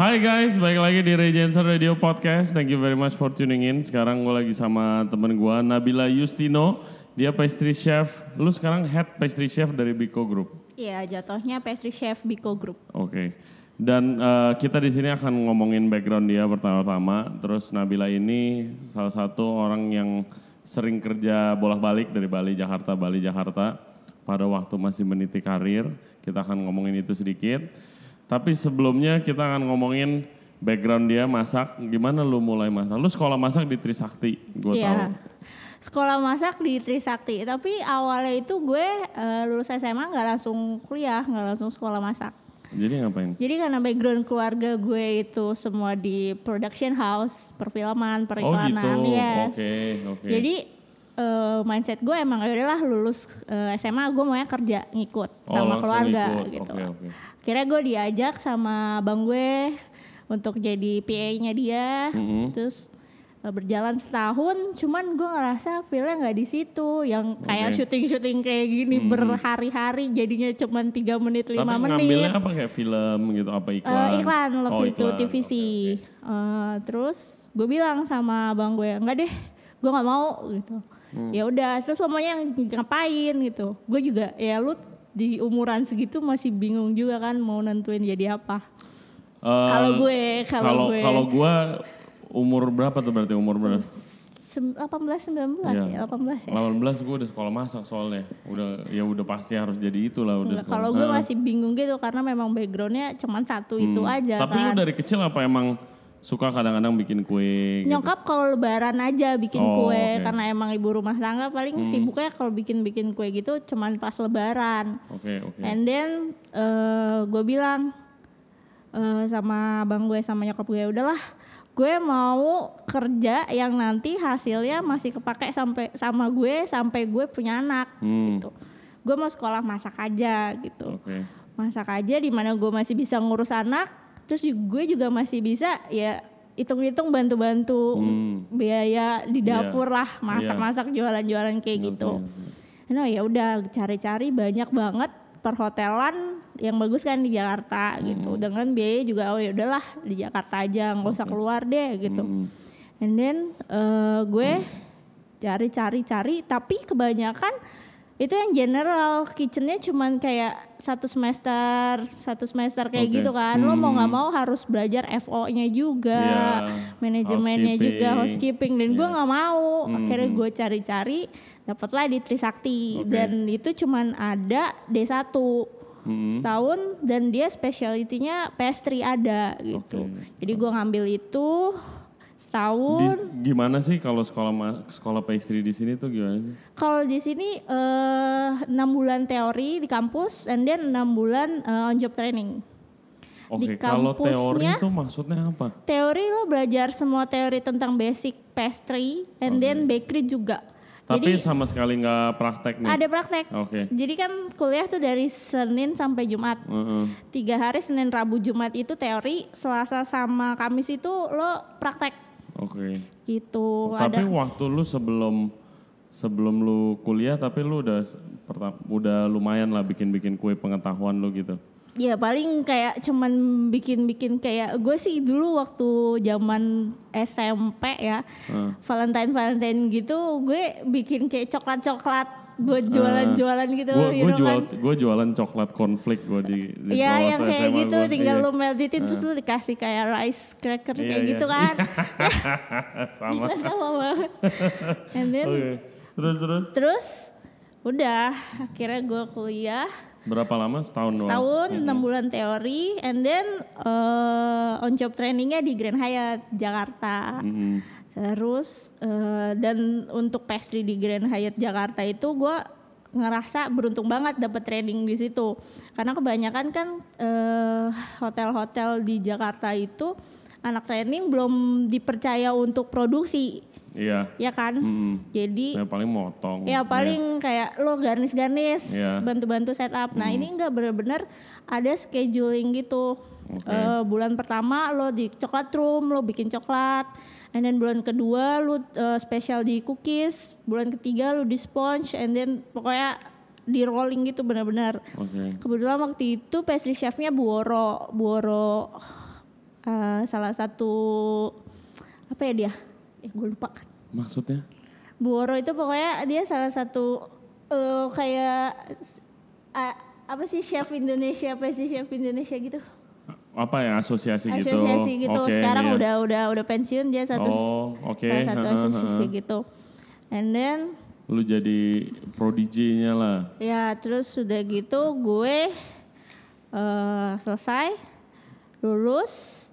Hai guys, balik lagi di Ray Jensen Radio Podcast. Thank you very much for tuning in. Sekarang gue lagi sama temen gue Nabila Justino. Dia pastry chef. Lu sekarang head pastry chef dari Biko Group. Iya, jatuhnya pastry chef Biko Group. Oke. Dan eh, kita di sini akan ngomongin background dia pertama-tama. Terus Nabila ini salah satu orang yang sering kerja bolak-balik dari Bali Jakarta, Bali Jakarta. Pada waktu masih meniti karir, kita akan ngomongin itu sedikit. Tapi sebelumnya kita akan ngomongin background dia masak. Gimana lu mulai masak? Lu sekolah masak di Trisakti, gue tahu. Iya. Sekolah masak di Trisakti, tapi awalnya itu gue eh, lulus SMA nggak langsung kuliah, nggak langsung sekolah masak. Jadi ngapain? Jadi karena background keluarga gue itu semua di production house, perfilman, periklanan, oh gitu. yes. Oke, oke. Jadi eh, mindset gue emang ya udahlah lulus eh, SMA gue maunya kerja ngikut Oh, sama keluarga ikut. gitu. Oke, oke. Akhirnya gue diajak sama bang gue untuk jadi PA-nya dia, Mhm. terus eh, berjalan setahun, cuman gue ngerasa feelnya nggak di situ, yang kayak Oke. syuting-syuting kayak gini berhari-hari, jadinya cuman tiga menit Tapi lima ngambilnya menit. apa kayak film gitu, apa Eh, iklan? iklan waktu Oh, itu iklan. TVC. Eh, terus gue bilang sama bang gue, enggak deh, gue nggak mau gitu. Hmm. Ya udah, terus lo maunya yang ngapain gitu. Gue juga ya lu di umuran segitu masih bingung juga kan mau nentuin jadi apa. Eh, Kalau gue, kalau gue kalau gue umur berapa tuh berarti umur berapa? Sem- 18 19 Iya. ya, 18 ya. 18 gue udah sekolah masak soalnya. Udah ya udah pasti harus jadi itulah udah. Enggak, sekolah. kalau gue Nah, masih bingung gitu karena memang backgroundnya cuman satu itu aja Tapi lu kan. dari kecil apa emang suka kadang-kadang bikin kue gitu? Nyokap kalau lebaran aja bikin Oh, kue. Hmm. karena emang ibu rumah tangga paling sibuknya kalau bikin-bikin kue gitu cuman pas lebaran. Oke, oke. And then eh, gue bilang eh, sama bang gue sama nyokap gue udahlah gue mau kerja yang nanti hasilnya masih kepake sampai sama gue sampai gue punya anak Hmm. gitu. Gue mau sekolah masak aja gitu. Oke. Masak aja di mana gue masih bisa ngurus anak, terus gue juga masih bisa ya hitung-hitung bantu-bantu Hmm. biaya di Iya. dapur lah, masak-masak jualan-jualan kayak gitu. Nah ya udah cari-cari banyak banget perhotelan yang bagus kan di Jakarta gitu. Hmm. Dengan biaya juga oh ya udahlah di Jakarta aja nggak usah keluar deh gitu. Hmm. And then eh, gue cari-cari-cari tapi kebanyakan itu yang general kitchennya cuman kayak satu semester satu semester kayak Oke. gitu kan lo mau nggak Hmm. mau harus belajar FO-nya juga Iya, manajemennya juga housekeeping. dan gue Iya. nggak mau akhirnya Hmm. gue cari-cari dapatlah di Trisakti Oke. dan itu cuman ada D1 Hmm. setahun dan dia specialty-nya pastry ada gitu Oke. jadi gue ngambil itu setahun Di- gimana sih kalau sekolah sekolah pastry di sini tuh gimana sih? Kalau di sini eh, enam bulan teori di kampus, and then enam bulan eh, on job training. Oke, Di kalau teori itu maksudnya apa? Teori lo belajar semua teori tentang basic pastry, and then bakery juga. Tapi Jadi sama sekali nggak praktek nih. ada praktek. Oke. Jadi kan kuliah tuh dari Senin sampai Jumat. Heeh. Tiga hari Senin, Rabu, Jumat itu teori, Selasa sama Kamis itu lo praktek Oke. gitu. Tapi ada waktu lu sebelum sebelum lu kuliah tapi lu udah udah lumayan lah bikin-bikin kue pengetahuan lu gitu. Ya paling kayak cuman bikin-bikin kayak gue sih dulu waktu zaman SMP ya Heeh. Valentine Valentine gitu gue bikin kayak coklat-coklat buat jualan-jualan gitu you know jual kan. gue jualan coklat konflik gue di, di Iya yang kayak SMA gitu gua. tinggal Iya. lu melditin terus lu dikasih kayak rice cracker Iya, kayak iya. gitu kan. Sama. Sama banget. And then Oke. Terus terus terus udah akhirnya gue kuliah berapa lama setahun doang? setahun enam bulan teori and then eh, on job trainingnya di Grand Hyatt Jakarta Mm-mm. Terus eh, dan untuk pastry di Grand Hyatt Jakarta itu gue ngerasa beruntung banget dapet training di situ karena kebanyakan kan eh, hotel-hotel di Jakarta itu anak training belum dipercaya untuk produksi Iya. ya kan Mm-mm. jadi Ya paling motong. Ya paling kayak lo garnis-garnis, Iya. bantu-bantu setup. Nah ini enggak bener-bener ada scheduling gitu. Oke. Eh, bulan pertama lo di coklat room, lo bikin coklat. And then bulan kedua lo eh, spesial di cookies. Bulan ketiga lo di sponge. And then pokoknya di rolling gitu bener-bener. Oke. Kebetulan waktu itu pastry chefnya Buoro, Buoro eh, salah satu apa ya dia? Eh gue lupa. Maksudnya? Buoro itu pokoknya dia salah satu eh, kayak eh, apa sih chef Indonesia sih chef Indonesia gitu? Apa ya asosiasi, gitu? Asosiasi gitu. Oke, Sekarang iya. udah udah udah pensiun dia satu Oh, oke. salah satu asosiasi gitu. And then Lu jadi prodiginya lah. Ya terus sudah gitu gue eh selesai lulus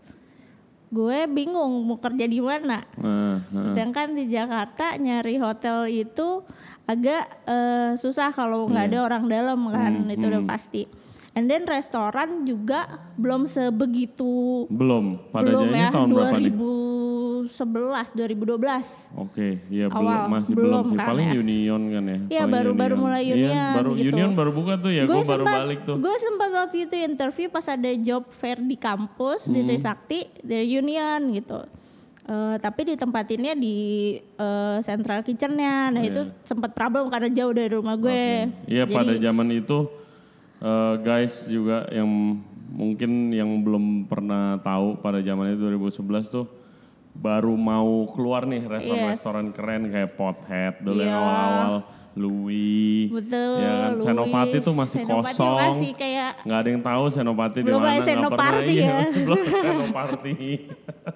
gue bingung mau kerja di mana. Nah, Sedangkan di Jakarta nyari hotel itu agak eh, susah kalau nggak ada orang dalam kan itu udah pasti. And then restoran juga belum sebegitu belum. Pada belum jadinya ya tahun berapa nih? 2011 2012. Oke, iya belum Awal, masih belum belum, sih. kan Paling ya? Union kan ya. Iya, baru- baru mulai Iya, Union baru gitu. Union baru buka tuh ya. Gue baru balik tuh. Gue sempat waktu itu interview pas ada job fair di kampus di Hmm. Trisakti dari Union gitu. Eh, tapi ditempatinnya di eh, central kitchennya. Nah itu sempat problem karena jauh dari rumah gue. Iya pada zaman itu eh, guys juga yang mungkin yang belum pernah tahu pada zaman itu 2011 tuh baru mau keluar nih restoran-restoran keren kayak Pothead dulu yang Iya. awal-awal Louis. Betul. Ya kan Louis. Senopati tuh masih Senopati kosong. masih kayak nggak ada yang tahu Senopati di mana. nggak pernah, ya. iya, belum Senoparty.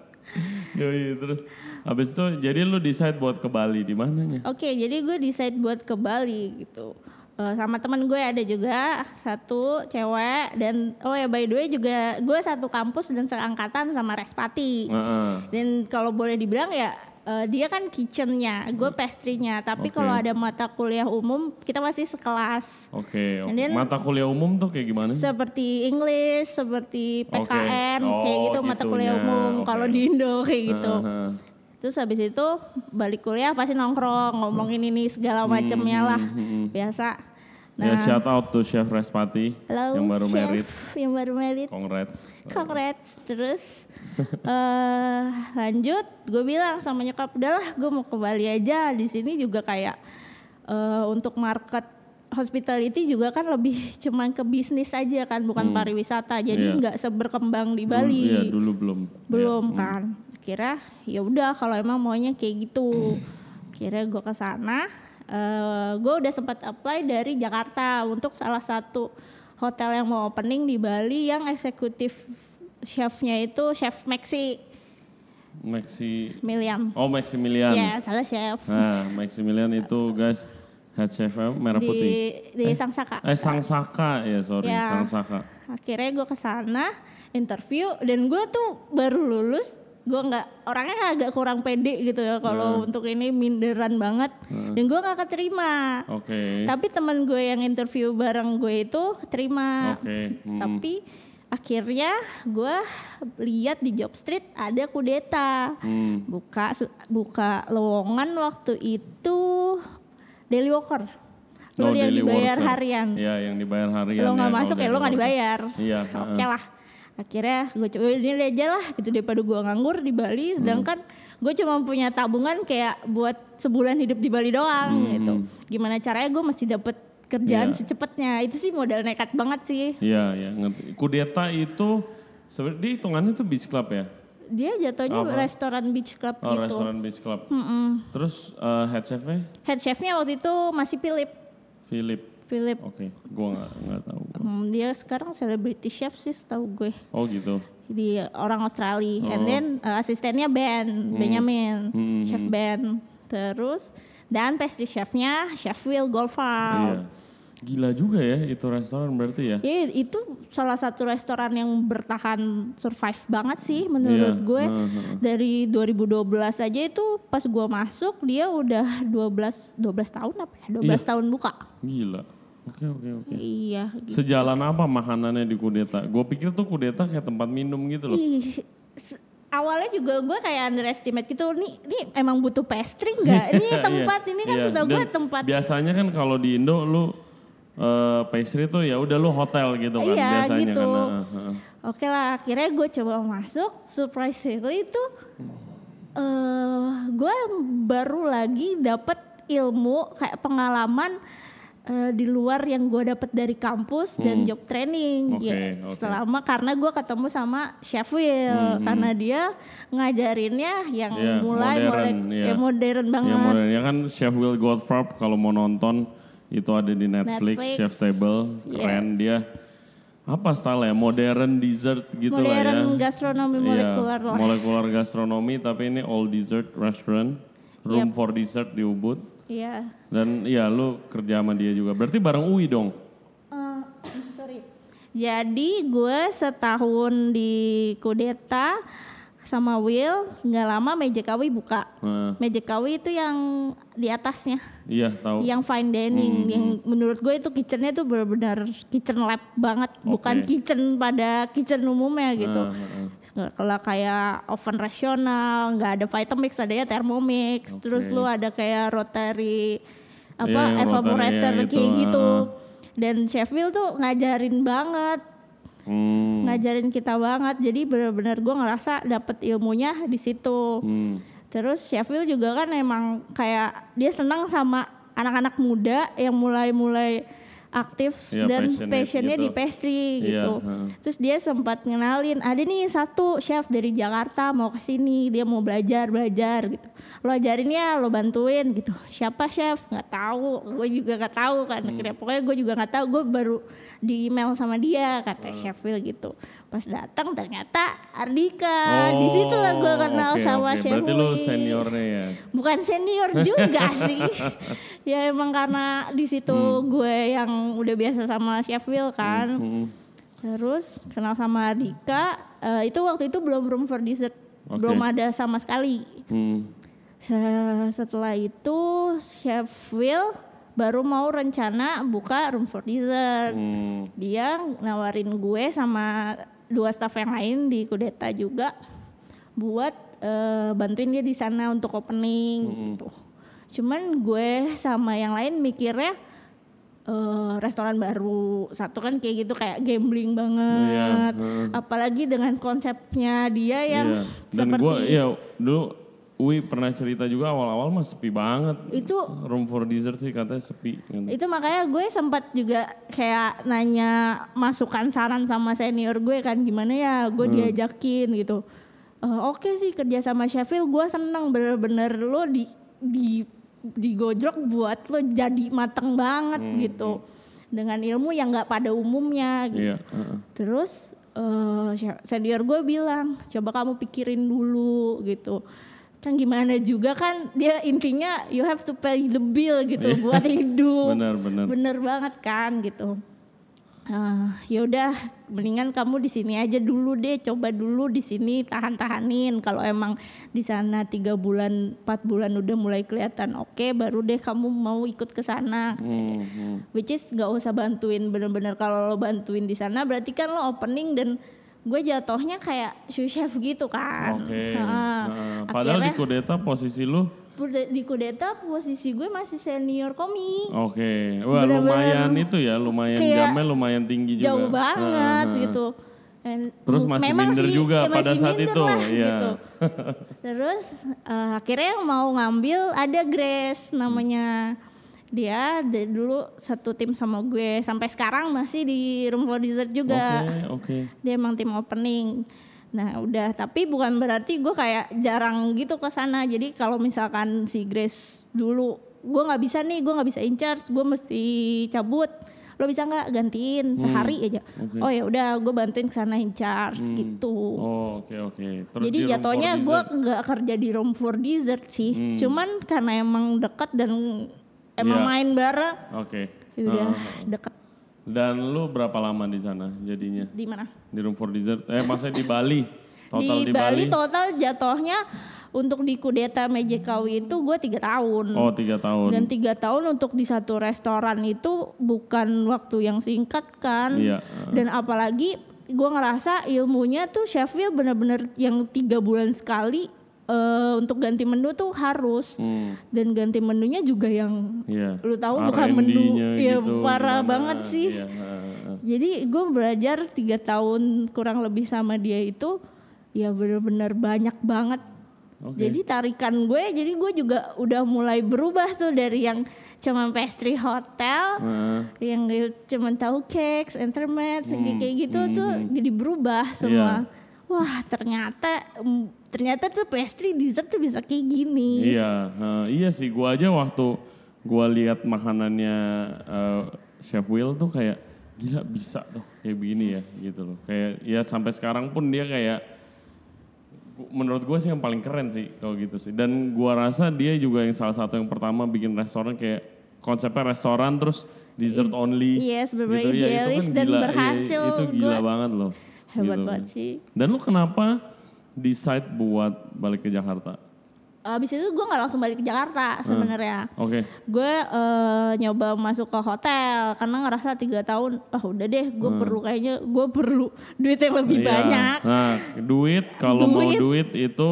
Yoi, terus habis itu jadi lu decide buat ke Bali di mananya? Oke, jadi gue decide buat ke Bali gitu. Eh, sama teman gue ada juga satu cewek dan oh ya by the way juga gue satu kampus dan seangkatan sama Respati. Heeh. Dan kalau boleh dibilang ya eh, dia kan kitchennya, gue pastry-nya. Tapi Oke. kalau ada mata kuliah umum kita masih sekelas. Oke. And then- mata kuliah umum tuh kayak gimana? sih? Seperti English, seperti. PKN, Oh, kayak gitu mata kuliah gitunya. umum. Oke. Kalau di Indo kayak gitu. Heeh. Terus habis itu balik kuliah pasti nongkrong, ngomongin ini segala macamnya lah. Biasa. Ya Nah, shout out to Chef Respati halo yang baru chef, merit. yang baru merit. Congrats. Congrats. Terus eh lanjut, gue bilang sama nyokap, udahlah gue mau ke Bali aja. Di sini juga kayak eh untuk market hospitality juga kan lebih cuman ke bisnis aja kan, bukan pariwisata. Jadi Iya. nggak seberkembang di Bali. Iya dulu belum. belum kan kira ya udah kalau emang maunya kayak gitu kira gue ke sana eh gue udah sempat apply dari Jakarta untuk salah satu hotel yang mau opening di Bali yang eksekutif chefnya itu chef Maxi Maxi. Milian Oh Maximilian. ya salah chef Nah Maximilian itu guys head chef merah di putih. di Sangsaka Eh Sangsaka ya sorry Ya. Sangsaka. akhirnya gue ke sana interview dan gue tuh baru lulus gue nggak orangnya agak kurang pede gitu ya kalau untuk ini minderan banget dan gue nggak keterima Oke. tapi teman gue yang interview bareng gue itu terima Oke. hmm. tapi akhirnya gue lihat di job street ada kudeta Hmm. buka buka lowongan waktu itu daily worker lo Oh, yang dibayar worker. harian Iya yang dibayar harian. lo nggak ya, masuk kalau ya lo nggak dibayar Iya. oke heeh. lah akhirnya gue coba ini aja lah gitu daripada gue nganggur di Bali sedangkan gue cuma punya tabungan kayak buat sebulan hidup di Bali doang gitu gimana caranya gue mesti dapet kerjaan Iya. secepatnya itu sih modal nekat banget sih Iya, iya, ngerti. Kudeta itu dia hitungannya tuh beach club ya? dia jatuhnya Apa? restoran beach club Oh, gitu restoran beach club. Mm-mm. Terus eh, head chefnya head chefnya waktu itu masih Philip Philip. Philip Oke, gua nggak nggak tahu. Hmm, dia sekarang celebrity chef sih setahu gue Oh gitu. di orang Australia Oh. and then uh, asistennya Ben Benjamin Hmm, chef Ben terus dan pastry chefnya chef Will Goldfarb Iya. Gila juga ya itu restoran berarti ya? Ya, itu salah satu restoran yang bertahan survive banget sih menurut Iya, gue. heeh, heeh. Dari 2012 aja itu pas gue masuk dia udah 12 12 tahun apa ya? 12 Iya. tahun buka. Gila. Oke oke oke. Iya gitu. Sejalan apa makanannya di Kudeta? Gue pikir tuh Kudeta kayak tempat minum gitu loh. Ih, awalnya juga gue kayak underestimate gitu nih nih emang butuh pastry nggak ini Iya, tempat ini kan iya. setahu gue tempat Biasanya kan kalau di Indo lu eh, pastry tuh ya udah lu hotel gitu kan Iya, biasanya gitu. kan. Heeh, heeh. Oke lah, akhirnya gue coba masuk. Surprisingly itu, eh gue baru lagi dapet ilmu kayak pengalaman eh, di luar yang gue dapet dari kampus dan job training Hmm. Oke, ya oke. selama karena gue ketemu sama Chef Will karena dia ngajarinnya yang Iya, mulai modern, mulai iya. ya modern Ya banget modern ya kan Chef Will Goldfarb kalau mau nonton itu ada di Netflix, Netflix. Chef Table keren Yes. dia apa style ya modern dessert gitu lah ya. modern gastronomi Iya, molekuler lah molekular gastronomi tapi ini all dessert restaurant, room Yep. for dessert di Ubud. Iya. Dan iya lu kerja sama dia juga. Berarti bareng Uwi dong. Eh, sorry. Jadi gue setahun di Kudeta sama Will nggak lama Magic Kawi buka. Magic Kawi itu yang di atasnya, iya tahu. yang fine dining, yang menurut gue itu kitchennya tuh benar-benar kitchen lab banget, bukan Oke. kitchen pada kitchen umumnya gitu. Nah, Kalau kayak oven rasional, nggak ada Vitamix, adanya Thermomix. Terus lu ada kayak rotary apa yang evaporator yang kayak itu, gitu. Dan Chef Will tuh ngajarin banget, Hmm, ngajarin kita banget. Jadi benar-benar gue ngerasa dapet ilmunya di situ. hmm, Terus Chef Will juga kan emang kayak dia senang sama anak-anak muda yang mulai-mulai aktif Iya, dan passionate passionnya gitu. di pastry Iya, gitu. heeh. Terus dia sempat ngenalin, ada nih satu chef dari Jakarta mau ke sini, dia mau belajar belajar gitu. Lo ajarin ya, lo bantuin gitu. Siapa chef? Nggak tahu, gue juga nggak tahu kan. Hmm. Pokoknya gue juga nggak tahu, gue baru di email sama dia kata chef Will gitu. Pas datang ternyata Ardika, di situ lah gue kenal Oh, oke, sama chef Berarti lu seniornya ya. Bukan senior juga sih. Ya emang karena di situ gue yang udah biasa sama Chef Will kan. Hmm, Terus kenal sama Dika, eh, itu waktu itu belum room for dessert, Oke. belum ada sama sekali. hmm. Se- Setelah itu Chef Will baru mau rencana buka room for dessert. Hmm. Dia nawarin gue sama dua staff yang lain di Kudeta juga buat eh, bantuin dia di sana untuk opening gitu. Cuman gue sama yang lain mikirnya eh, restoran baru satu kan kayak gitu kayak gambling banget. heeh. Apalagi dengan konsepnya dia yang Iya. Dan seperti gua iya dulu Uwi pernah cerita juga awal-awal mah sepi banget. itu Room for dessert sih katanya sepi. gitu. itu makanya gue sempat juga kayak nanya masukan saran sama senior gue kan gimana ya gue Hmm. diajakin gitu Eh, oke sih kerja sama Sheffield gue seneng bener-bener lo di di digojlok buat lo jadi mateng banget Hmm, gitu dengan ilmu yang nggak pada umumnya gitu Iya, heeh. Terus eh, senior gue bilang, coba kamu pikirin dulu gitu. Kan gimana juga kan dia intinya you have to pay the bill gitu buat hidup. Benar, benar. Bener banget kan gitu. Ah, yaudah mendingan kamu di sini aja dulu deh coba dulu di sini tahan-tahanin kalau emang di sana tiga bulan empat bulan udah mulai kelihatan oke baru deh kamu mau ikut ke sana Hmm, hmm. which is gak usah bantuin bener-bener kalau lo bantuin di sana berarti kan lo opening dan gue jatuhnya kayak sous chef gitu kan Oke. Heeh. Heeh. Padahal di Akhirnya kudeta posisi lu di kudeta posisi gue masih senior komi Oke, wah Bener-bener lumayan itu ya, lumayan jamnya lumayan tinggi juga. jauh banget Heeh. gitu And Terus masih memang minder sih, juga ya pada masih saat itu, lah, iya. gitu. terus eh, akhirnya mau ngambil ada Grace namanya dia dari dulu satu tim sama gue. Sampai sekarang masih di room for dessert juga. Oke, oke. dia emang tim opening. Nah udah. Tapi bukan berarti gue kayak jarang gitu ke sana. Jadi kalau misalkan si Grace dulu gue nggak bisa nih gue nggak bisa in charge gue mesti cabut. Lo bisa nggak? Gantiin. Sehari aja. oke. oh ya udah gue bantuin ke sana in charge gitu. Oh, oke oke. Terus jadi jatuhnya gue? Hmm. nggak kerja di room for dessert sih. Cuman karena emang deket dan emang Iya. main bareng Oke. ya udah Heeh. deket Dan lu berapa lama di sana jadinya? di mana Di room for dessert? Eh, maksudnya di Bali? Total di, di, Bali total jatuhnya untuk di Kudeta Magic Kawi itu gue tiga tahun Oh, tiga tahun. dan tiga tahun untuk di satu restoran itu bukan waktu yang singkat kan Iya. dan apalagi gue ngerasa ilmunya tuh Chef Will bener-bener yang tiga bulan sekali eh, untuk ganti menu tuh harus Hmm, dan ganti menunya juga yang iya. Lu tahu bukan menu, ya, gitu, parah gimana, banget sih. Iya, heeh, heeh. Jadi gue belajar tiga tahun kurang lebih sama dia itu ya bener-bener banyak banget. Oke. Jadi tarikan gue, jadi gue juga udah mulai berubah tuh dari yang cuman pastry hotel Heeh. yang cuman tahu cakes, intermezzo, Hmm. kayak gitu tuh jadi berubah Iya. semua. Wah ternyata mm, ternyata tuh pastry dessert tuh bisa kayak gini. Iya, eh, iya sih. Gua aja waktu gua lihat makanannya eh, Chef Will tuh kayak gila bisa tuh kayak begini ya gitu loh. Kayak ya sampai sekarang pun dia kayak menurut gue sih yang paling keren sih kalau gitu sih. Dan gua rasa dia juga yang salah satu yang pertama bikin restoran kayak konsepnya restoran terus dessert only. Yes, bener-bener Ya, itu idealis dan gila, iya, berhasil. itu gila Gua- banget loh. Hebat gitu. banget sih. Dan lu kenapa decide buat balik ke Jakarta? Abis itu gue nggak langsung balik ke Jakarta sebenarnya. Oke. Gue eh, nyoba masuk ke hotel karena ngerasa tiga tahun, ah udah deh, gue perlu kayaknya gue perlu duit yang lebih Hmm. Iya. banyak. Nah, duit kalau mau duit itu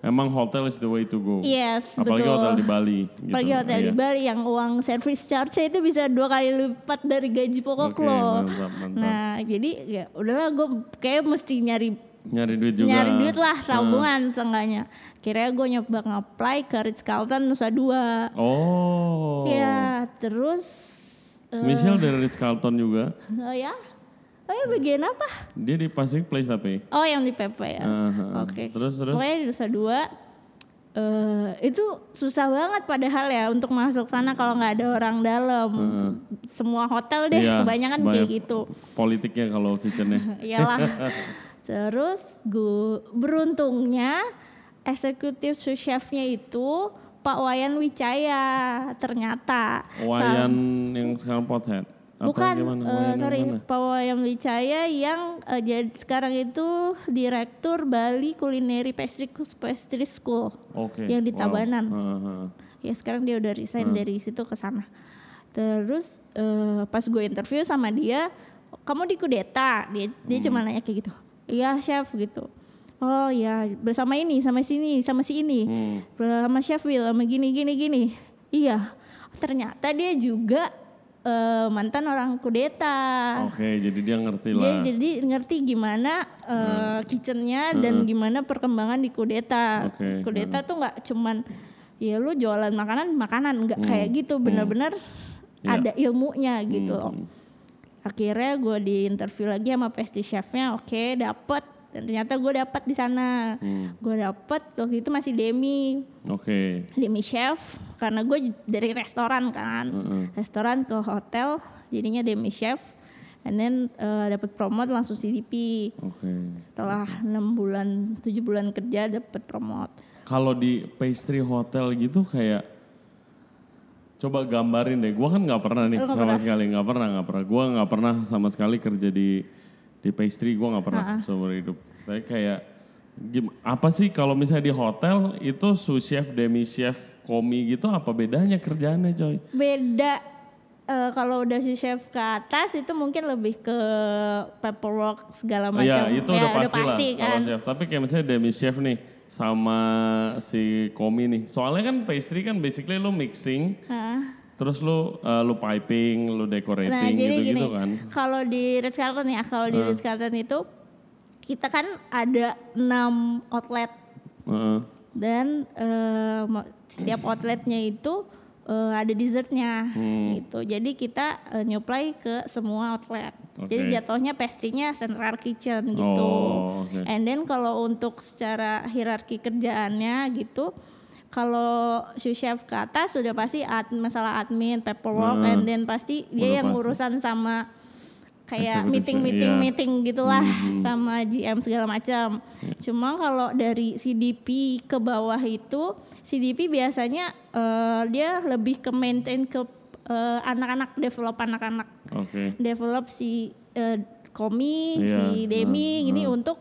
emang hotel is the way to go. Yes, Apalagi betul. hotel di Bali. Gitu. Apalagi hotel di Iya. Bali yang uang service charge itu bisa dua kali lipat dari gaji pokok Oke, lo. mantap, mantap. Nah jadi ya udahlah gue kayak mesti nyari Nyari duit juga. nyari duit lah tabungan seenggaknya. Kira gue nyoba nge-apply ke Ritz Carlton Nusa Dua. Oh. Ya terus eh, Michelle dari Ritz Carlton juga. oh ya, oh ya bagian apa? Dia di Pacific Place tapi. Oh yang di PP ya. Aha. Oke. Terus terus. Pokoknya di Nusa Dua eh itu susah banget padahal ya untuk masuk sana kalau nggak ada orang dalam. Semua hotel deh Iya, kebanyakan banyak kayak gitu. Politiknya kalau kitchennya. Iyalah. Terus gue beruntungnya eksekutif sous chefnya itu Pak Wayan Wicaya ternyata. Wayan yang sekarang pothead. Apa Bukan, gimana? eh, Wayan yang sorry, mana? Pak Wayan Wicaya yang eh, jadi sekarang itu direktur Bali Culinary Pastry Pastry School Oke. yang di wow. Tabanan. Aha. Ya sekarang dia udah resign Hmm. dari situ ke sana. Terus eh, pas gue interview sama dia, kamu di kudeta? Dia dia Hmm. cuma nanya kayak gitu. Iya chef gitu. Oh ya bersama ini, sama sini, sama si ini, Hmm. sama chef Will, sama gini gini gini. Iya. Ternyata dia juga eh, mantan orang kudeta. Oke, jadi dia ngerti Dia lah. jadi ngerti gimana uh, kitchennya dan gimana perkembangan di kudeta. Oke, Kudeta tuh nggak cuman ya lu jualan makanan makanan nggak Hmm. kayak gitu bener-bener Ya. ada ilmunya gitu loh. Hmm. Akhirnya gue di interview lagi sama pastry chefnya, oke dapet dan ternyata gue dapet di sana. Hmm. Gue dapet waktu itu masih demi Oke. demi chef karena gue dari restoran kan Heeh. restoran ke hotel jadinya demi chef and then uh, dapat promote langsung CDP Oke. setelah enam bulan tujuh bulan kerja dapat promote Kalau di pastry hotel gitu kayak coba gambarin deh. Gua kan nggak pernah nih nggak sama pernah? sekali, nggak pernah, nggak pernah. Gua nggak pernah sama sekali kerja di di pastry. Gua nggak pernah seumur hidup. Tapi kayak gim- apa sih kalau misalnya di hotel itu sous chef, demi chef, komi gitu apa bedanya kerjaannya coy? beda uh, kalau udah si chef ke atas itu mungkin lebih ke paperwork segala Iya macam itu Ya, udah pasti, lah kan chef. Tapi kayak misalnya demi chef nih sama si komi nih. Soalnya kan pastry kan basically lo mixing, Hah? Terus lo uh, lo piping, lo decorating Nah jadi gitu-gitu gini, kan. kalau di Ritz Carlton ya, kalau di Ritz Carlton itu kita kan ada enam outlet Heeh. dan ma- setiap outletnya itu eh, ada dessertnya Hmm. gitu. Jadi kita eh, nyuplai ke semua outlet. Jadi Oke. jatuhnya pastry-nya central kitchen gitu. Oh, oke. And then kalau untuk secara hierarki kerjaannya gitu, kalau sous chef ke atas sudah pasti ad, masalah admin, paperwork, Hmm. and then pasti dia Udah yang pasti. urusan sama kayak meeting meeting iya. meeting gitulah Mhm. sama GM segala macam. Cuma kalau dari CDP ke bawah itu CDP biasanya eh, dia lebih ke maintain ke eh, anak-anak develop anak-anak Oke. develop si eh, Komi, Iya, si Demi hmm, gini hmm. untuk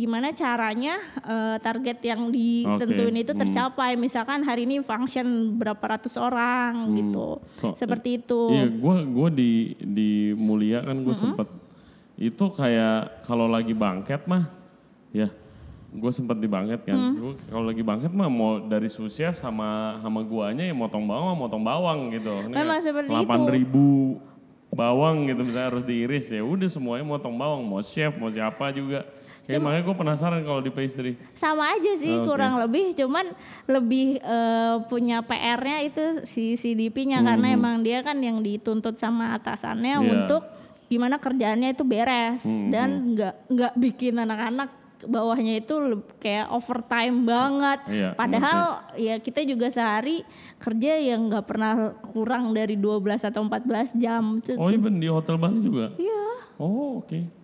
gimana caranya eh, target yang ditentuin Oke, itu hmm. tercapai. Misalkan hari ini function berapa ratus orang gitu. So, Seperti itu. Iya, gua gua di di Mulia kan gue sempet itu kayak kalau lagi bangket mah, ya gue sempet di bangket kan. Gua kalau lagi bangket mah mau dari sous chef sama sama guanya ya motong bawang, motong bawang gitu. Memang seperti itu. 8 ribu bawang gitu misalnya harus diiris ya udah semuanya motong bawang mau chef mau siapa juga Kayak makanya gue penasaran kalau di pastry. sama aja sih Oh, oke. kurang lebih cuman lebih eh, punya PR-nya itu si CDP-nya karena emang dia kan yang dituntut sama atasannya Hmm. Iya. untuk gimana kerjaannya itu beres Hmm, dan nggak nggak bikin anak-anak bawahnya itu kayak overtime banget Iya, padahal ya kita juga sehari kerja yang nggak pernah kurang dari 12 atau 14 jam Oh even di hotel Bali juga? iya Oh oke.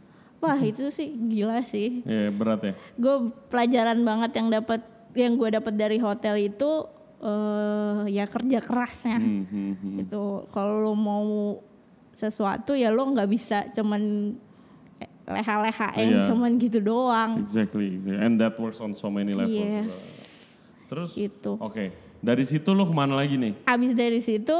Wah itu sih gila sih Ya berat ya. gue pelajaran banget yang dapat yang gue dapat dari hotel itu eh ya kerja kerasnya Hmm, hmm, hmm. itu kalau lo mau sesuatu ya lo nggak bisa cuman eh, leha-leha yang Iya. cuman gitu doang Exactly. And that works on so many levels. yes. Terus, gitu oke. Dari situ lo ke mana lagi nih? abis dari situ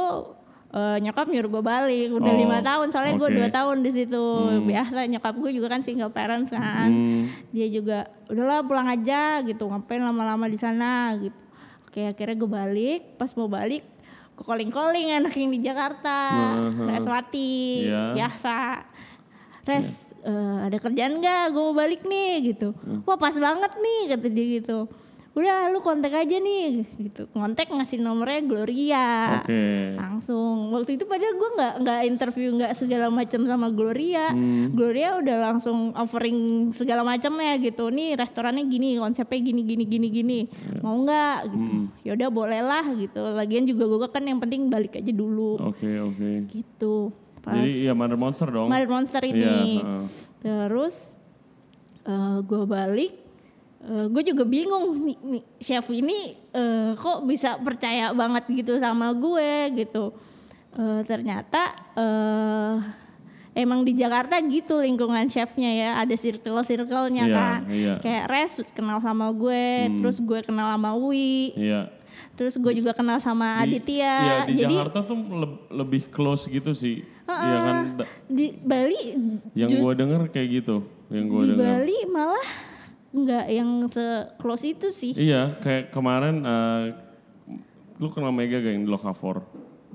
eh, nyokap nyuruh gue balik. Udah Oh, lima tahun soalnya gue oke. dua tahun di situ. Biasa nyokap gue juga kan single parents kan. Hmm, dia juga udahlah pulang aja gitu. Ngapain lama-lama di sana gitu. Oke akhirnya gue balik. Pas mau balik gue calling calling anak yang di Jakarta. Uh-huh. Reswati Iya. biasa. Res eh, ada kerjaan nggak? Gue mau balik nih gitu. Hmm. wah pas banget nih kata dia gitu udah lu kontak aja nih gitu. Kontak ngasih nomornya Gloria. Oke. langsung. Waktu itu padahal gue nggak nggak interview nggak segala macam sama Gloria. Hmm. Gloria udah langsung offering segala macamnya gitu. Nih restorannya gini konsepnya gini gini gini gini. Mau nggak? Gitu. Hmm. yaudah boleh lah gitu. Lagian juga gue kan yang penting balik aja dulu. Oke, oke. gitu. Pas Jadi ya Mother Monster dong. Mother Monster Iya, ini. heeh. terus gue balik gue juga bingung nih, nih chef ini eh, kok bisa percaya banget gitu sama gue gitu Eh, ternyata eh, emang di Jakarta gitu lingkungan chefnya ya ada circle circle-nya Iya, kan iya. kayak Res kenal sama gue terus gue kenal sama Wi Iya. terus gue juga kenal sama Di- Aditya Iya, di jadi Jakarta tuh leb- lebih close gitu sih. Iya kan da- di Bali yang gue denger kayak gitu, yang gue di denger. Bali malah nggak yang se close itu sih Iya, kayak kemarin eh, lu kenal Mega gak yang di Lokafor?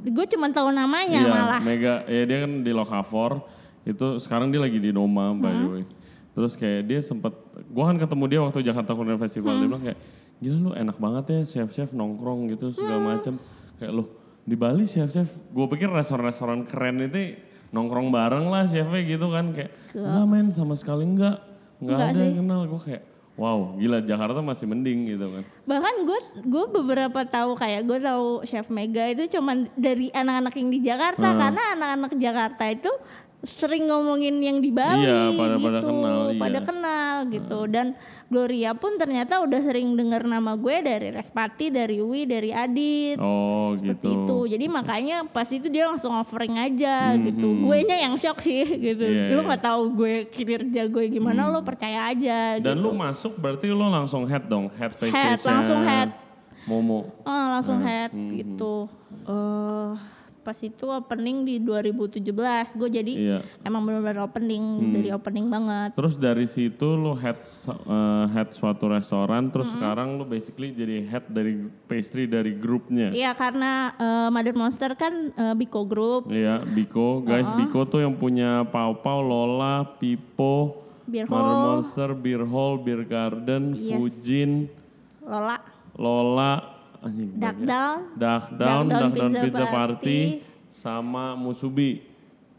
gue cuma tahu namanya iya, malah Mega, ya dia kan di Lokafor. Itu sekarang dia lagi di Noma by the way. Terus kayak dia sempet, gua kan ketemu dia waktu Jakarta Culinary Festival. Dia bilang kayak, gila lu enak banget ya chef-chef nongkrong gitu segala macem. Kayak lu di Bali chef-chef, gue pikir restoran-restoran keren itu nongkrong bareng lah chefnya gitu kan. Kayak, enggak men sama sekali enggak. Enggak Enggak ada sih. yang kenal. Gue kayak, wow gila Jakarta masih mending gitu kan. bahkan gue gue beberapa tahu kayak gue tahu chef Mega itu cuman dari anak-anak yang di Jakarta Hmm. karena anak-anak Jakarta itu sering ngomongin yang di Bali Iya, pada- gitu pada kenal, iya. pada kenal gitu dan Gloria pun ternyata udah sering dengar nama gue dari Respati dari Wi dari Adit Oh seperti gitu. itu jadi makanya pas itu dia langsung offering aja gitu gue nya yang shock sih gitu Hmm, Iya, lu iya. nggak tahu gue kinerja gue gimana lo percaya aja Dan gitu lu masuk berarti lu langsung head dong, head pastry Head, langsung head. Momo. Ah, langsung Hmm, head gitu. eh pas itu opening di 2017 gue jadi Iya. emang benar-benar opening dari opening banget. Terus dari situ lu head eh, head suatu restoran, terus sekarang lu basically jadi head dari pastry dari grupnya. Iya karena eh, Mother Monster kan eh, Biko Group, Iya, Biko. Guys, Biko tuh yang punya Pau Pau, Lola, Pipo, Beer Mother Hall, Monster, Beer Hall, Beer Garden, Yes. Fujin, Lola, Lola, Duck banyak. Down, Duck Down, Duck Down Duck Down Pizza Pizza, Party, Party, sama Musubi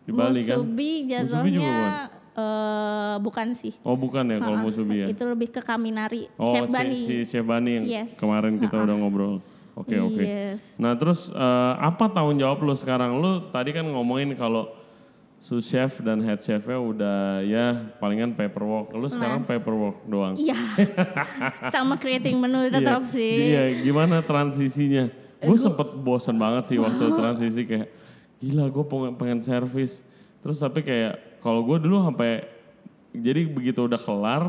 di Bali kan? Musubi juga jatuhnya bukan? eh, bukan sih. Oh bukan ya kalau Musubi ya? Itu lebih ke Kaminari, Oh Chef si, Bani. si Chef Bani yang Yes. kemarin kita udah ngobrol. Oke oke. Yes. Nah terus eh, apa tanggung jawab lu sekarang? Lu tadi kan ngomongin kalau sous chef dan head chefnya udah ya palingan paperwork. Lu sekarang paperwork doang. Iya. Sama creating menu tetap Iya. sih. Iya, gimana transisinya? Gue sempet bosen banget sih waktu transisi kayak gila gue pengen, pengen servis. Terus tapi kayak kalau gue dulu sampai jadi begitu udah kelar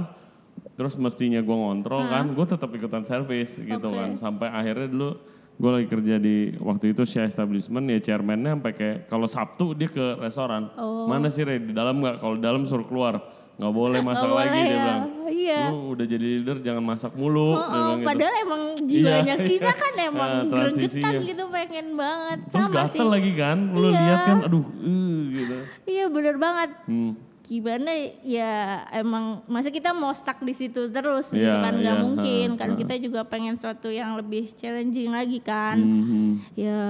terus mestinya gue ngontrol kan, gue tetap ikutan servis gitu Oke. kan. Sampai akhirnya dulu gue lagi kerja di waktu itu share establishment ya chairmannya sampai kayak kalau Sabtu dia ke restoran. Oh. Mana sih Ray di dalam nggak? Kalau dalam suruh keluar. nggak boleh masak Nggak lagi boleh dia ya. bilang. Iya. Lu udah jadi leader jangan masak mulu. Oh, oh, gitu. padahal emang jiwanya Iya. kita kan emang Nah, gregetan gitu pengen banget Terus sama gatel sih. lagi kan, lu Iya. lihat kan, aduh, uh, gitu. Iya bener banget. Hmm. Gimana ya emang masa kita mau stuck di situ terus gitu Iya, kan nggak iya, mungkin ha, kan ha. kita juga pengen sesuatu yang lebih challenging lagi kan Mhm. ya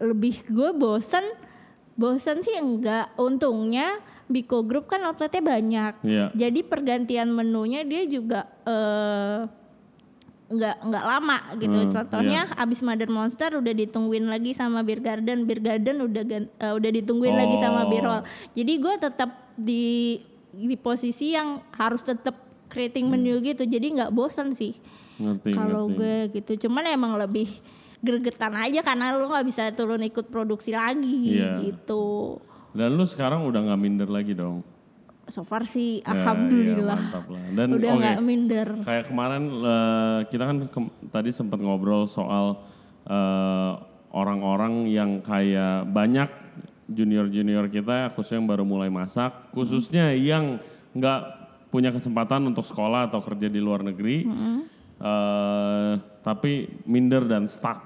lebih gue bosen bosen sih enggak untungnya Biko Group kan outletnya banyak Iya. jadi pergantian menunya dia juga eh nggak nggak lama gitu Hmm, contohnya abis Mother Monster udah ditungguin lagi sama Beer Garden Beer Garden udah eh, udah ditungguin lagi sama Oh. Beer Hall jadi gue tetap di di posisi yang harus tetap creating menu gitu. Jadi nggak bosen sih kalau gue gitu. Cuman emang lebih gregetan aja karena lu nggak bisa turun ikut produksi lagi Iya. gitu. Dan lu sekarang udah nggak minder lagi dong? so far sih Ya, alhamdulillah. mantap lah. Dan udah nggak minder. kayak kemarin eh, kita kan kem- tadi sempat ngobrol soal eh, orang-orang yang kayak banyak junior-junior kita khususnya yang baru mulai masak, khususnya yang nggak punya kesempatan untuk sekolah atau kerja di luar negeri, eh, tapi minder dan stuck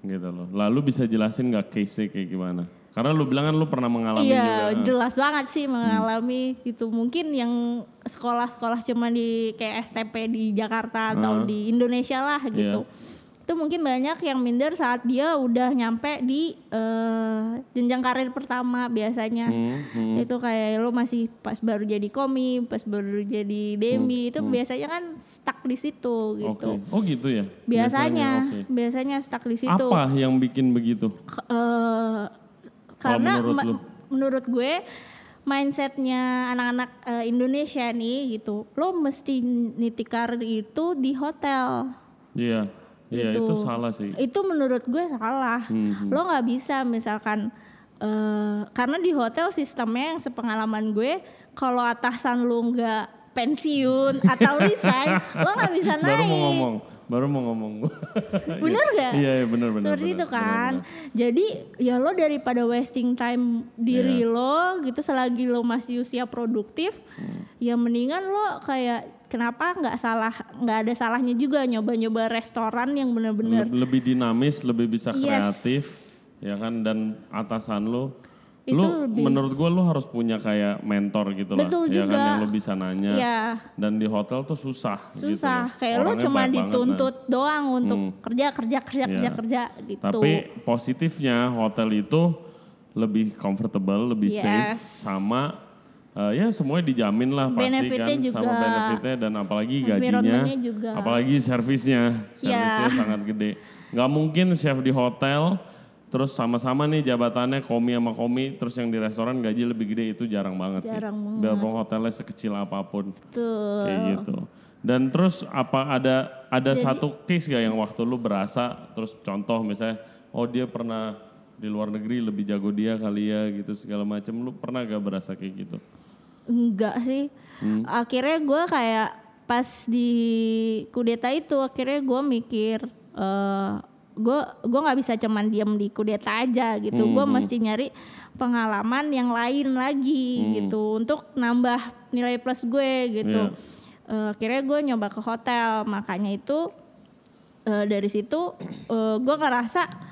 gitu loh. Lalu bisa jelasin nggak case kayak gimana? Karena lu bilang kan lu pernah mengalami Iya, juga. jelas banget sih Hmm. mengalami gitu. Mungkin yang sekolah-sekolah cuma di kayak STP di Jakarta atau Ah. di Indonesia lah gitu. Iya. Itu mungkin banyak yang minder saat dia udah nyampe di eh, jenjang karir pertama biasanya. Hmm, hmm. Itu kayak lo masih pas baru jadi komi, pas baru jadi demi, itu biasanya kan stuck di situ gitu. Hmm, Oke. Oh gitu ya? Biasanya, oke. biasanya stuck di situ. Apa yang bikin begitu? Eh, karena menurut ma- menurut gue mindsetnya anak-anak eh, Indonesia nih gitu lo mesti niti karir itu di hotel Iya, iya Itu. itu salah sih. itu menurut gue salah Hmm, lo nggak bisa misalkan eh, karena di hotel sistemnya yang sepengalaman gue kalau atasan lo nggak pensiun atau resign lo nggak bisa naik Baru mau ngomong, baru mau ngomong. Bener gak? Iya, iya bener bener. Seperti bener, itu bener, kan. bener. Jadi ya lo daripada wasting time diri Iya. lo gitu selagi lo masih usia produktif, Hmm. ya mendingan lo kayak kenapa nggak salah nggak ada salahnya juga nyoba-nyoba restoran yang bener-bener Le- Lebih dinamis, lebih bisa Yes. kreatif, ya kan? Dan atasan lo, Itu lu lebih- menurut gua lu harus punya kayak mentor gitu lah, Betul ya kan? juga. Yang lu bisa nanya. ya Dan di hotel tuh susah. gitu susah. loh. Kayak Orangnya cuma dituntut doang untuk Hmm. kerja kerja kerja kerja Iya. kerja gitu. Tapi positifnya hotel itu lebih comfortable, lebih Yes. safe, sama eh, ya semuanya dijamin lah pasti Benefitnya kan, juga. sama benefitnya dan apalagi gajinya, juga. apalagi servisnya, servisnya Ya. sangat gede. Nggak mungkin chef di hotel, terus sama-sama nih jabatannya komi sama komi, terus yang di restoran gaji lebih gede itu jarang banget Jarang sih. banget. Biarpun hotelnya sekecil apa pun Tuh. kayak gitu. Dan terus apa ada ada satu case gak yang waktu lu berasa terus contoh misalnya oh dia pernah di luar negeri lebih jago dia kali ya gitu segala macam lu pernah gak berasa kayak gitu? Enggak sih. Hmm. Akhirnya gue kayak pas di kudeta itu akhirnya gue mikir eh gue gue nggak bisa cuman diam di kudeta aja gitu. Hmm, Gue mesti nyari pengalaman yang lain lagi Hmm. gitu untuk nambah nilai plus gue gitu. Iya. Eh, akhirnya gue nyoba ke hotel makanya itu eh, dari situ gue ngerasa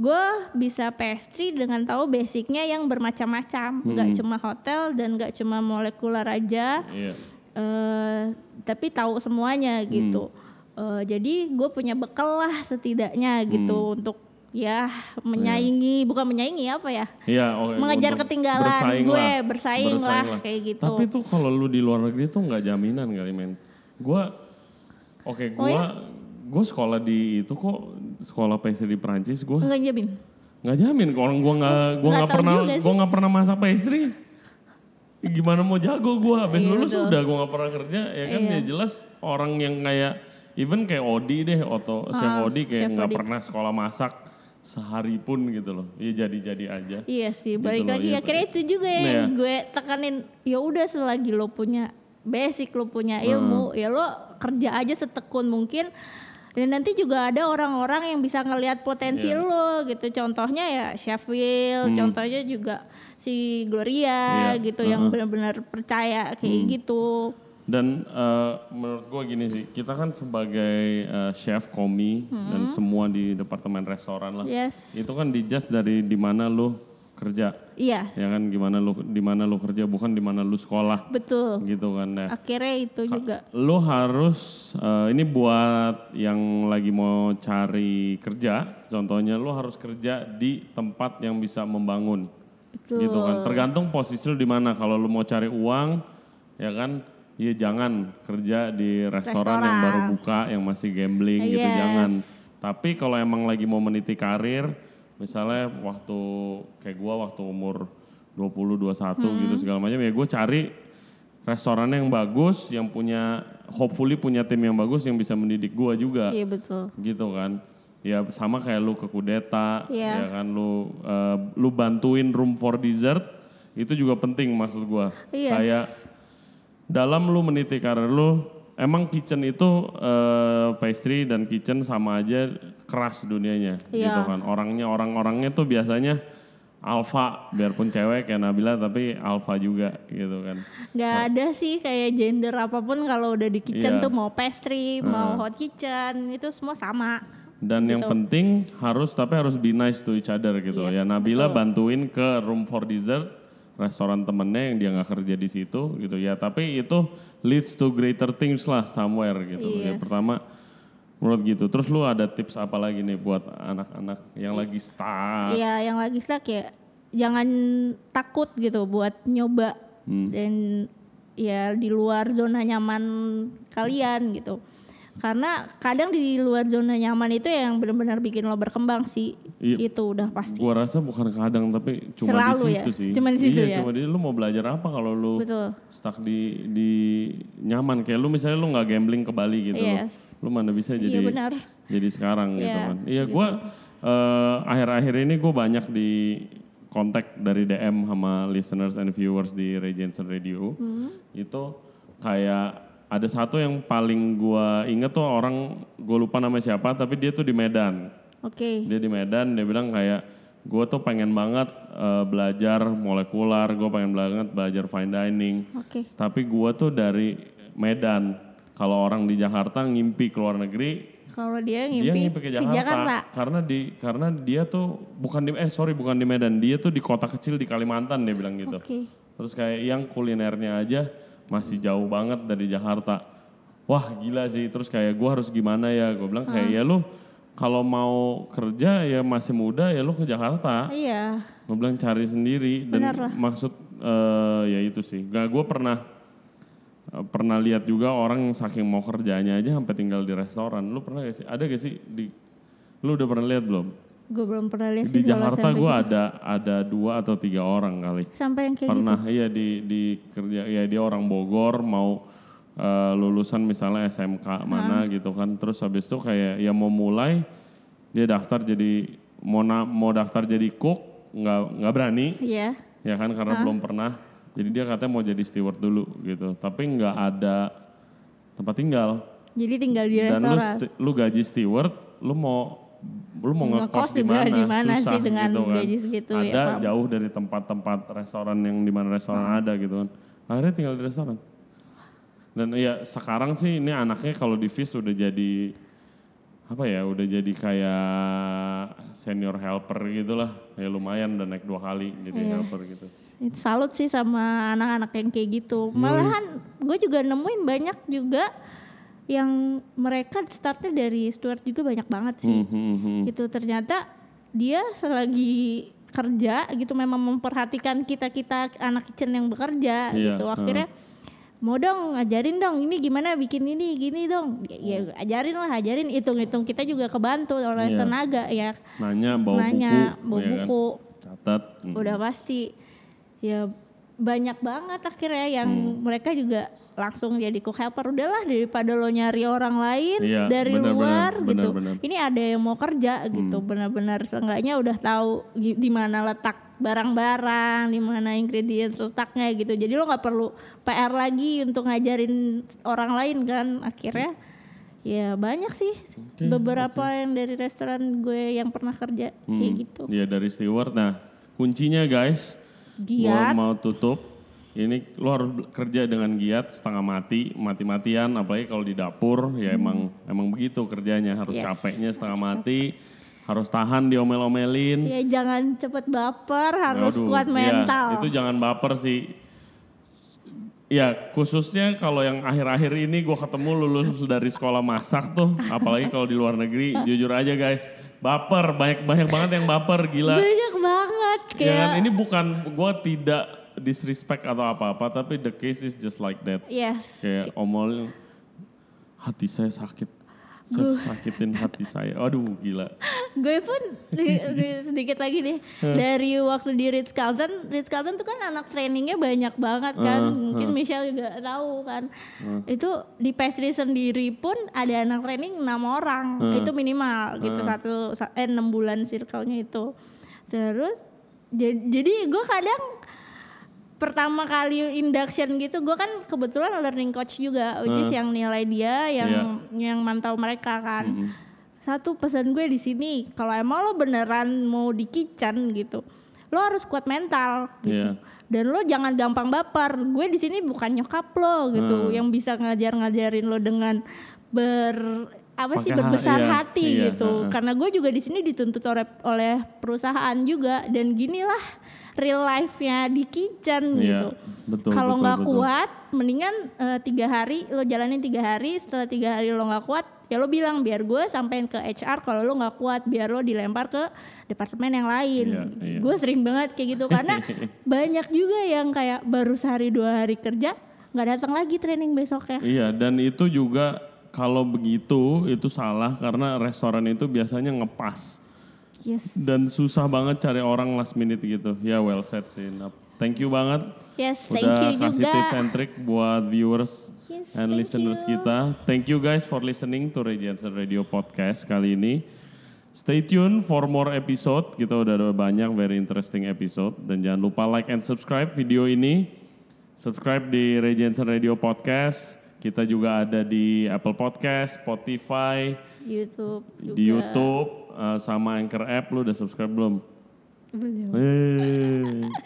gue bisa pastry dengan tahu basicnya yang bermacam-macam nggak cuma hotel dan nggak cuma molekuler aja Iya. eh tapi tahu semuanya gitu Eh, jadi gue punya bekal lah setidaknya gitu untuk ya menyaingi bukan menyaingi apa ya Iya, oke. mengejar Untuk ketinggalan bersaing gue lah. bersaing, lah, kayak gitu Tapi tuh kalau lu di luar negeri tuh nggak jaminan kali men. Gua oke Oh, gua ya? gua sekolah di itu kok sekolah pastry di Prancis gua nggak jamin nggak jamin orang gua nggak gua Nggak nggak pernah gua nggak pernah masak pastry gimana mau jago gua habis Iya, lulus udah gua nggak pernah kerja ya kan Iya. ya jelas orang yang kayak even kayak Odi deh atau chef Ah, Odi kayak Chef nggak pernah sekolah masak sehari pun gitu loh iya jadi jadi aja Iya sih, balik loh, lagi iya. akhirnya itu juga yang Iya. gue tekanin. Ya udah selagi lo punya basic, lo punya Hmm. ilmu, ya lo kerja aja setekun mungkin. Dan nanti juga ada orang-orang yang bisa ngelihat potensi Iya. lo gitu. Contohnya ya Chef Will, contohnya juga si Gloria Iya, gitu yang benar-benar percaya kayak gitu. Dan eh, menurut gua gini sih, kita kan sebagai eh, chef komi dan semua di departemen restoran lah, Yes. itu kan dijudge dari di mana lu kerja. Iya, Ya kan gimana lu di mana lu kerja bukan di mana lu sekolah betul. gitu kan ya. Akhirnya itu juga. Lu harus eh, ini buat yang lagi mau cari kerja, contohnya lu harus kerja di tempat yang bisa membangun. Betul. Gitu kan. Tergantung posisi lu di mana. Kalau lu mau cari uang, ya kan, ya jangan kerja di restoran, yang baru Restoran. buka, yang masih gambling gitu, Yes. jangan. Tapi kalau emang lagi mau meniti karir, misalnya waktu kayak gua waktu umur 20 21 Hmm. gitu segala macam ya gue cari restoran yang bagus, yang punya hopefully punya tim yang bagus yang bisa mendidik gua juga Iya betul. gitu kan ya sama kayak lu ke kudeta Iya. ya kan lu eh, lu bantuin room for dessert itu juga penting maksud gua Yes. kayak dalam lu meniti karir lu emang kitchen itu eh, pastry dan kitchen sama aja keras dunianya Iya. gitu kan orangnya orang-orangnya tuh biasanya alpha biarpun cewek kayak Nabila tapi alpha juga gitu kan Nggak ada sih kayak gender apa pun kalau udah di kitchen Iya. tuh mau pastry, mau hot kitchen itu semua sama. Dan yang Gitu. penting harus tapi harus be nice to each other gitu. Iya, ya Nabila bantuin ke room for dessert restoran temennya yang dia nggak kerja di situ gitu ya. Tapi itu leads to greater things lah somewhere gitu. Ya Yes. pertama menurut gitu. Terus lu ada tips apa lagi nih buat anak-anak yang lagi stuck? Iya, yang lagi stuck ya jangan takut gitu buat nyoba Hmm. dan ya di luar zona nyaman kalian gitu. Karena kadang di luar zona nyaman itu yang benar-benar bikin lo berkembang sih. Iya. Itu udah pasti. Gua rasa bukan kadang tapi cuma Selalu di ya? situ sih. Cuma di situ iya, ya? cuma di lu mau belajar apa kalau lu Betul. stuck di di nyaman kayak lu misalnya lu nggak gambling ke Bali gitu lu. Yes. Lu mana bisa jadi Iya benar. jadi sekarang gitu Iya, kan. Iya gue akhir-akhir ini gue banyak di kontak dari DM sama listeners and viewers di Jensen Radio. Hmm. Itu kayak ada satu yang paling gue inget tuh orang gue lupa nama siapa tapi dia tuh di Medan. Oke. Dia di Medan dia bilang kayak gue tuh pengen banget eh, belajar molekular, gue pengen banget belajar fine dining. Oke. Tapi gue tuh dari Medan. Kalau orang di Jakarta ngimpi ke luar negeri, Kalau dia dia ngimpi, ngimpi ke Jakarta, karena di karena dia tuh bukan di eh sorry bukan di Medan dia tuh di kota kecil di Kalimantan dia bilang gitu Oke. terus kayak yang kulinernya aja masih jauh banget dari Jakarta. Wah gila sih. Terus kayak gua harus gimana ya? Gue bilang kayak ya lu kalau mau kerja ya masih muda ya lu ke Jakarta. Iya. gue bilang cari sendiri. Dan Benar lah. maksud eh, ya itu sih. Gak gue pernah eh, pernah lihat juga orang yang saking mau kerjanya aja sampai tinggal di restoran. Lu pernah gak sih? Ada gak sih di lu udah pernah lihat belum Gue belum pernah lihat di sih kalau Jakarta sampai gue gitu. ada ada dua atau tiga orang kali Sampai yang kayak gitu. pernah iya di di kerja ya dia orang Bogor mau eh, lulusan misalnya SMK mana gitu kan terus habis itu kayak ya mau mulai dia daftar jadi mau na- mau daftar jadi cook nggak nggak berani Iya. ya kan karena belum pernah jadi dia katanya mau jadi steward dulu gitu tapi nggak ada tempat tinggal Jadi tinggal di dan lu restoran. lu gaji steward lu mau lu mau Ngekos ngekos di juga di mana sih dengan gitu kan. gaji segitu, ya, ada paham. jauh dari tempat-tempat restoran yang di mana restoran ada gitu kan akhirnya tinggal di restoran dan ya sekarang sih ini anaknya kalau di Fish udah jadi apa ya udah jadi kayak senior helper gitu lah ya lumayan udah naik dua kali jadi Iya. helper gitu Itu salut sih sama anak-anak yang kayak gitu. Malahan gue juga nemuin banyak juga yang mereka startnya dari steward juga banyak banget sih. Hmm, hmm. Gitu ternyata dia selagi kerja gitu memang memperhatikan kita-kita anak kitchen yang bekerja Iya, gitu. Akhirnya mau dong ngajarin dong ini gimana bikin ini gini dong. Ya, ya ajarin lah, ajarin hitung-hitung kita juga kebantu oleh Iya. tenaga ya. nanya bawa Nanya, buku bawa ya kan? buku. catat hmm. udah pasti ya banyak banget akhirnya yang Hmm. mereka juga langsung jadi cook helper udahlah daripada lo nyari orang lain Iya, dari benar, luar benar, gitu benar, benar. ini ada yang mau kerja gitu Hmm. benar-benar seenggaknya udah tahu di mana letak barang-barang di mana ingredient letaknya gitu jadi lo nggak perlu PR lagi untuk ngajarin orang lain kan akhirnya ya banyak sih beberapa yang dari restoran gue yang pernah kerja kayak gitu Iya dari steward. Nah kuncinya guys, giat mau tutup. Ini lo harus kerja dengan giat setengah mati, mati-matian. Apalagi kalau di dapur, ya emang emang begitu kerjanya harus Yes, capeknya setengah mati, harus tahan diomel-omelin. Ya jangan cepet baper, harus Aduh, kuat iya, mental. itu jangan baper sih. Ya khususnya kalau yang akhir-akhir ini gue ketemu lulus dari sekolah masak tuh, apalagi kalau di luar negeri, jujur aja guys, baper banyak banyak banget yang baper gila. Banyak banget Ya kayak kan? Ini bukan gue tidak disrespect atau apa-apa, tapi the case is just like that. yes. Kayak omol hati saya sakit, sakitin hati saya. Aduh gila. gue pun di- di- sedikit lagi nih. Dari waktu di Ritz Carlton Ritz Carlton tuh kan anak trainingnya banyak banget kan. Mungkin Michelle juga tahu kan. Itu di pastry sendiri pun ada anak training enam orang. Itu minimal gitu satu sa- eh enam bulan circle-nya itu. Terus ja- jadi gue kadang pertama kali induction gitu gue kan kebetulan learning coach juga which is yang nilai dia yang yang mantau mereka kan. Satu pesan gue di sini kalau emang lo beneran mau di kitchen gitu lo harus kuat mental gitu. Iya. dan lo jangan gampang baper gue di sini bukan nyokap lo gitu yang bisa ngajar-ngajarin lo dengan ber apa sih berbesar iya, hati iya, gitu. heeh. karena gue juga di sini dituntut oleh oleh perusahaan juga dan ginilah real life-nya di kitchen Iya, gitu. betul, kalau nggak kuat mendingan eh, tiga hari lo jalanin tiga hari setelah tiga hari lo nggak kuat ya lo bilang biar gue sampein ke HR kalau lo nggak kuat biar lo dilempar ke departemen yang lain. Iya, iya. gue sering banget kayak gitu karena banyak juga yang kayak baru sehari dua hari kerja nggak datang lagi training besoknya. Iya, dan itu juga kalau begitu itu salah karena restoran itu biasanya ngepas yes dan susah banget cari orang last minute gitu. Ya well said sih. Thank you banget yes thank udah you kasih juga tips and trick buat viewers Yes, and listeners you. kita. Thank you guys for listening to Regency Radio Podcast kali ini. Stay tune for more episode. Kita udah ada banyak very interesting episode dan jangan lupa like and subscribe video ini. Subscribe di Regency Radio Podcast. Kita juga ada di Apple Podcast, Spotify, YouTube juga di YouTube, uh, sama Anchor App. Lu udah subscribe belum? Belum.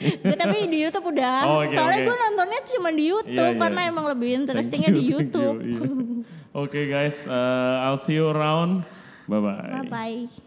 Gue tapi di YouTube udah. Oh, oke, Soalnya oke. gue nontonnya cuma di YouTube Iya, karena iya. emang lebih interestingnya you, di YouTube. you, iya. Oke guys, uh, I'll see you around. Bye bye. Bye bye.